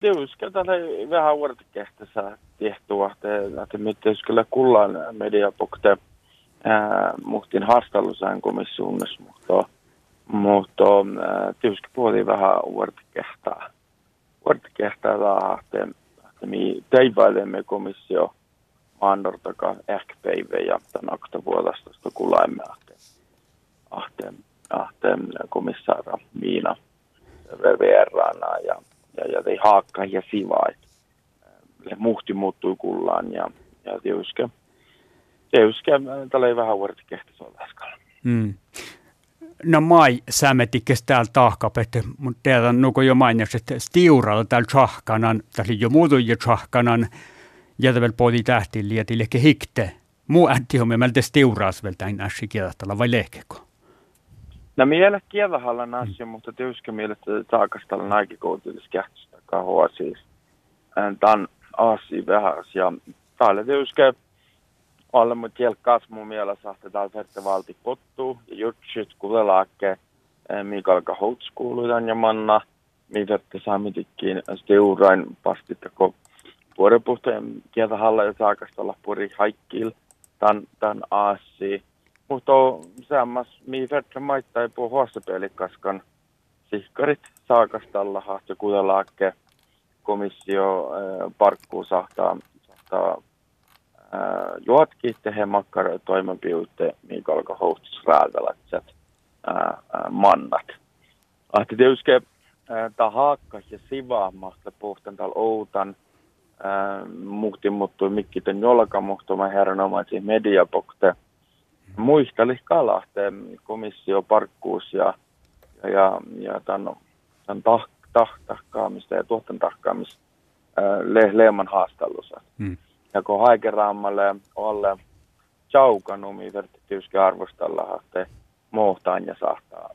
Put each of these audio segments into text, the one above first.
Tiuska tälle vähän vuorotkehtessä tehtua, että, että mitä kyllä kullaan mediapokte muhtin haastattelusään komissuunnassa, mutta, mutta tiuska puoli vähän vuorotkehtää. Vuorotkehtää että, että me teivailemme komissio maandortaka ehkä päivä ja tämän akta vuodastosta kulaimme ahteen, ahteen, ahteen komissaara Miina VVRana ja, ja, ja tei haakka ja siva, että muhti muuttui kullaan ja, ja tiuska. Tiuska, tällä ei vähän vuodet kehtäisi olla mm. No mai sämetikkes täällä tahkapette, mutta täällä on nuko jo mainitsi, että stiuralla täällä tsahkanan, tässä jo muutu jo tsahkanan, jätäväl podi tähtiin lieti lehke hikte. Muu ätti on meiltä stiuraas vielä tämän kieltällä vai lehkeko? No miele kielahalla nasi, mm. mutta tietysti mielestä taakastalla naikikoutilis kähtistä kahua siis. Tämän asi vähän ja täällä tietysti alle mut jälkkaas mun mielessä, että täällä fette valti pottuu ja jutsit kuvelaakke Mikael Kahoutskoulujan ja manna. Mi fette saamitikkiin stiurain pastittako vuoropuhteen kieltähalla ja saakastalla puri haikkil tämän, tämän aasi. Mutta sammas mi fette maittai puhu huostapelikkaskan sihkarit saakastalla hahti kuvelaakke komissio äh, parkkuu sahtaa, sahtaa juotki tehe makkara toimenpiutte, mikä alkaa houstus räätälätsät äh, mannat. Ahti tietysti tämä haakka ja sivaamasta puhtan täällä outan muhti muuttui mikkiten jolka muhtuma herranomaisia mediapokte. Muisteli kalahteen komissio parkkuus ja, ja, ja, ja tämän, tämän tah, tahkaamista ja tuotan tahkaamista le, Leeman haastattelussa. Hmm. Ja kun haikeraamalle olle chaukanumi verti tyyski arvostella, että mohtaan ja sahtaa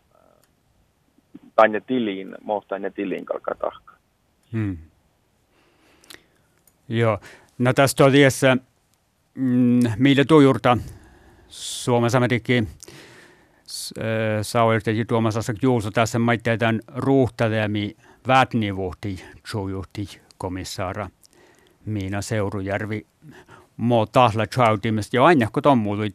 tänne tiliin, mohtaan ja tiliin kalka tahka. Hmm. Joo. No tästä on tiessä, mm, millä tuijurta Suomessa medikin sauerteji tuomassa juuso tässä maitteetan ruuhtelemi vätnivuhti tsujuhti komissaara Miina Seurujärvi mo tahla tjautimista jo aina kun tommuului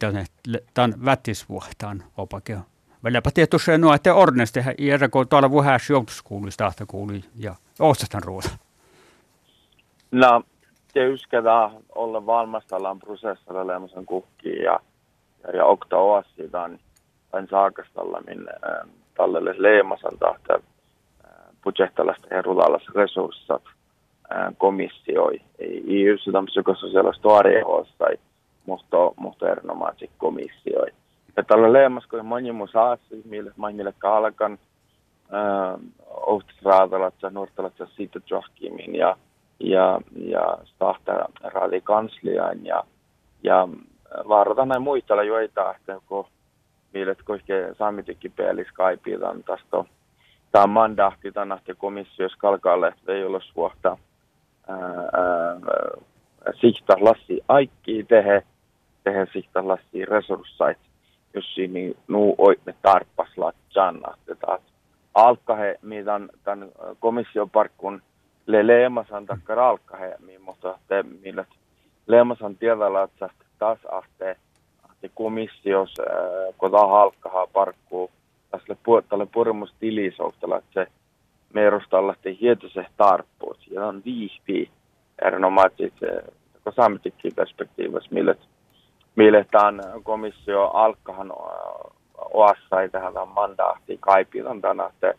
tämän vättisvuhtaan opakeo. Väliäpä tietysti nuo, että orneste ja kun tuolla vuhäs joutuskuuluista kuuli ja ostastan ruoan. No, yskätä olla valmastellaan prosessilla leemisen kuhkiin ja, ja, ja okta oassi tämän, saakastalla, minne äh, tälle leemasan tahte äh, budjettalaista herulaalassa resurssat äh, komissioi. Ei, ei yrsytä psykososiaalista tuorehossa, mutta, mutta erinomaisesti komissioi. Ja tällä leemas, kun moni muu saasi, mille, mille kalkan, äh, ohtisraadalat ja ja siitä johkimin ja ja, ja stahta radikanslian ja, ja vaarataan näin muistella joita, että kun millet koske saamitikki pelis kaipitaan tästä tämä mandahti tänne komissios kalkalle, että ei ole suohta sikta lassi aikki tehe, tehe sikta lassi resurssait, jos siinä nuu oimme tarppas latsanna. Alkahe, mitä tämän komissioparkkun le leemasan takka ralkkahemmin, mutta te, millä leemasan tiedällä, että taas ahte, ahte komissios, äh, kun tämä halkkahaa parkkuu, tälle purmus tilisohtella, että se merustalla te hietose tarppuus. Ja on viihpi erinomaiset, kun saametikin perspektiivassa, millä millä tämän komissio alkahan äh, oassa tähän mandaatti kaipilan tänä, että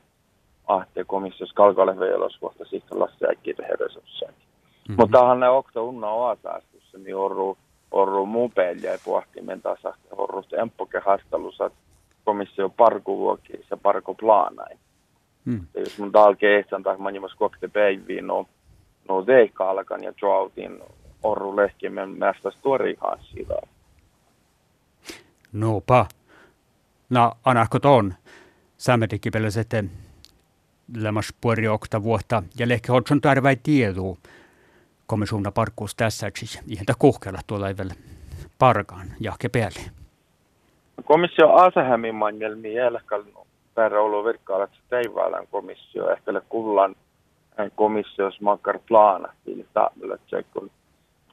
ahte komissiossa kalkalle veilosvuotta sitten äkkiitä resursseja. Mm-hmm. Mutta tähän ne okta unna oasäästyssä, niin orru, orru muu peliä ja puhtimen tasa, orru emppoke haastelussa komissio parku ja parku plaanain. Mm. Ja jos mun talke ehtän tai manimas kokte päiviin, no, no deikka alkan ja joutin orru lehkimen mästä storihaan siitä. Nopa. No, anahko ton? Sämmetikki sitten lämmas puoli okta vuotta ja lehke hodson tarvai tieduu komissiona parkkuus tässä, siis ihan kuhkella tuolla ei vielä parkaan jahke päälle. Komissio asehämin manjelmi jälkeen perä ollut virkkaalla, että teivailän komissio ehkä kullan komissios makar plana till kun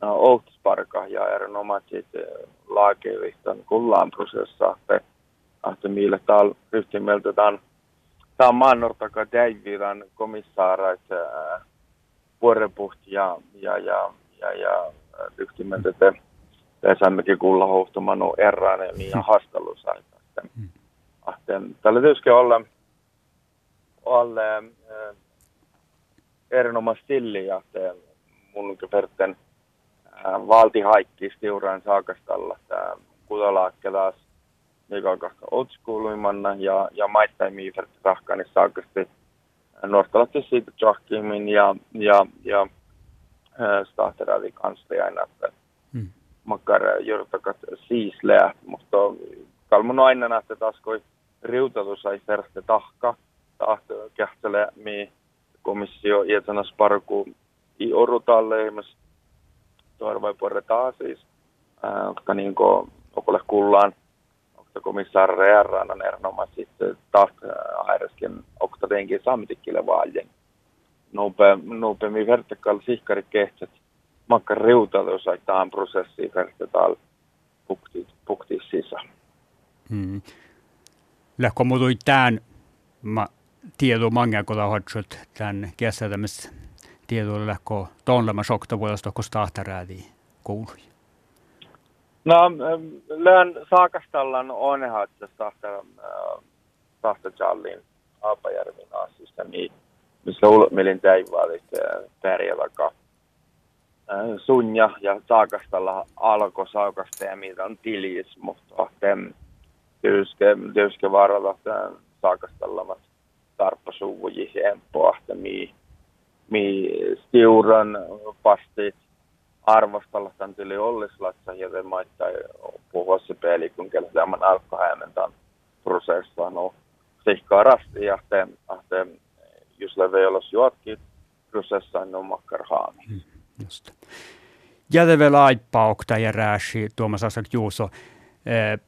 ohtusparka ja erinomaiset laakevistan kullaan prosessa, että millä täällä ryhtiin mieltä tämän tämä on maannortaka täiviran komissaarait vuorepuht ja, ja, ja, ja, ja ryhtiin mieltä te saammmekin kuulla hohtumanu erään ja niin haastelussa. Mm. Tällä tietysti olla, olla äh, erinomaisesti stilli ja mun verten äh, valti haikki stiuraan saakastalla tämä kutalaakkelas mikä kahka otskuuluimanna ja, ja maittain miifert rahkani saakasti nostalatti siitä johkimin ja, ja, ja äh, stahteraali kansliaina, että mm. makkar jyrtakat siis mutta kalmun aina että taas kui riutelu sai ferste tahka, tahto kähtele mi komissio iätsänas parku i orutalle ihmis toivoi porretaan siis, äh, niin kuin kullaan komissaar Rearran on erinomaisesti taas aireskin oktadenkin samtikkille vaaljen. Nope, nope mi vertikal sihkari kehtsät makka riutalu jos aitaan prosessi vertikal pukti, pukti sisään. Hmm. Lähkö muutui tämän ma, tieto mange kola hoitsut tämän kesätämis tiedolla lähkö tuonlema sokta kun stahtaräädi koului. No, lön saakastallan onnehatsa tahta, tahta Jallin Aapajärvin asista, niin missä ulmelin täivaalit pärjäväka. Sunja ja saakastalla alkoi saakasta ja mitä on tilis, mutta tietysti, tietysti varalla saakastallavat tarppasuvuji hempoa, mi, mi stiuran pastit arvostella tämän tyli ollislatsa ja te maittaa puhua se peli, kun kellä tämän alkohäimentan prosessa no sihkaa rasti ja te, te jos leve olos juotkin prosessa no makkar haami. Hmm, just. Jätevela aippaukta ja rääsi Tuomas Asak Juuso. Eh,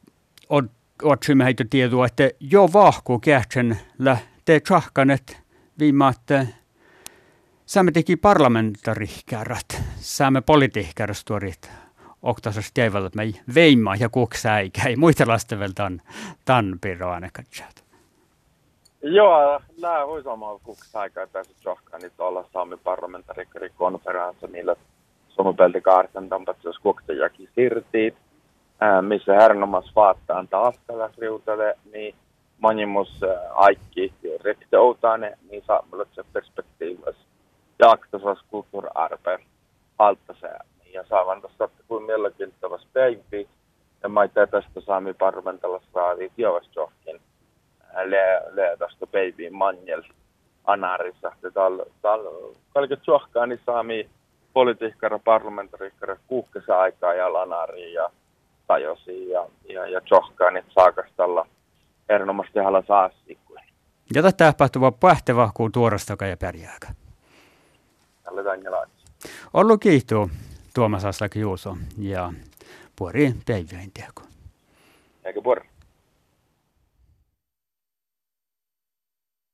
Otsimme heitä tietoa, että jo vahku kähtsen te tsahkanet viimaatte Saamme teki parlamentarihkärat, saamme politiikkarustuorit oktasas teivalla, että me veimma ja kuksäikä, ei muita lasten vielä tan, tan piro ainakaan. Joo, nämä voi samaa kuksäikä tässä johkaa nyt olla saamme parlamentaarikarikonferenssi, millä Suomen pelti kaartan tampatsus kuksajakin sirtiit, missä hernomas vaattaan taas tällä riutelle, niin manimus aikki rekte outane, niin saamme perspektiivassa jaktasas kulttuuriarpe altaseen. Ja saavan tuosta kuin mielenkiintoista päivi. Ja mä tästä saami parlamentalla saadi johkin le, le tästä päiviin manjel anarissa. Täällä kaiket johkaa niin saami politiikkara, parlamentariikkara kuukkesa aikaa ja lanari ja tajosi ja, ja, ja johkaa niin saakastalla erinomaisesti haluaa saa Ja tätä tapahtuva pähtevä kuin tuorasta ja pärjääkä aletaan jalaksi. Ollut kiitos Tuomas Aslak Juuso ja puori päivien teko. Eikö puori?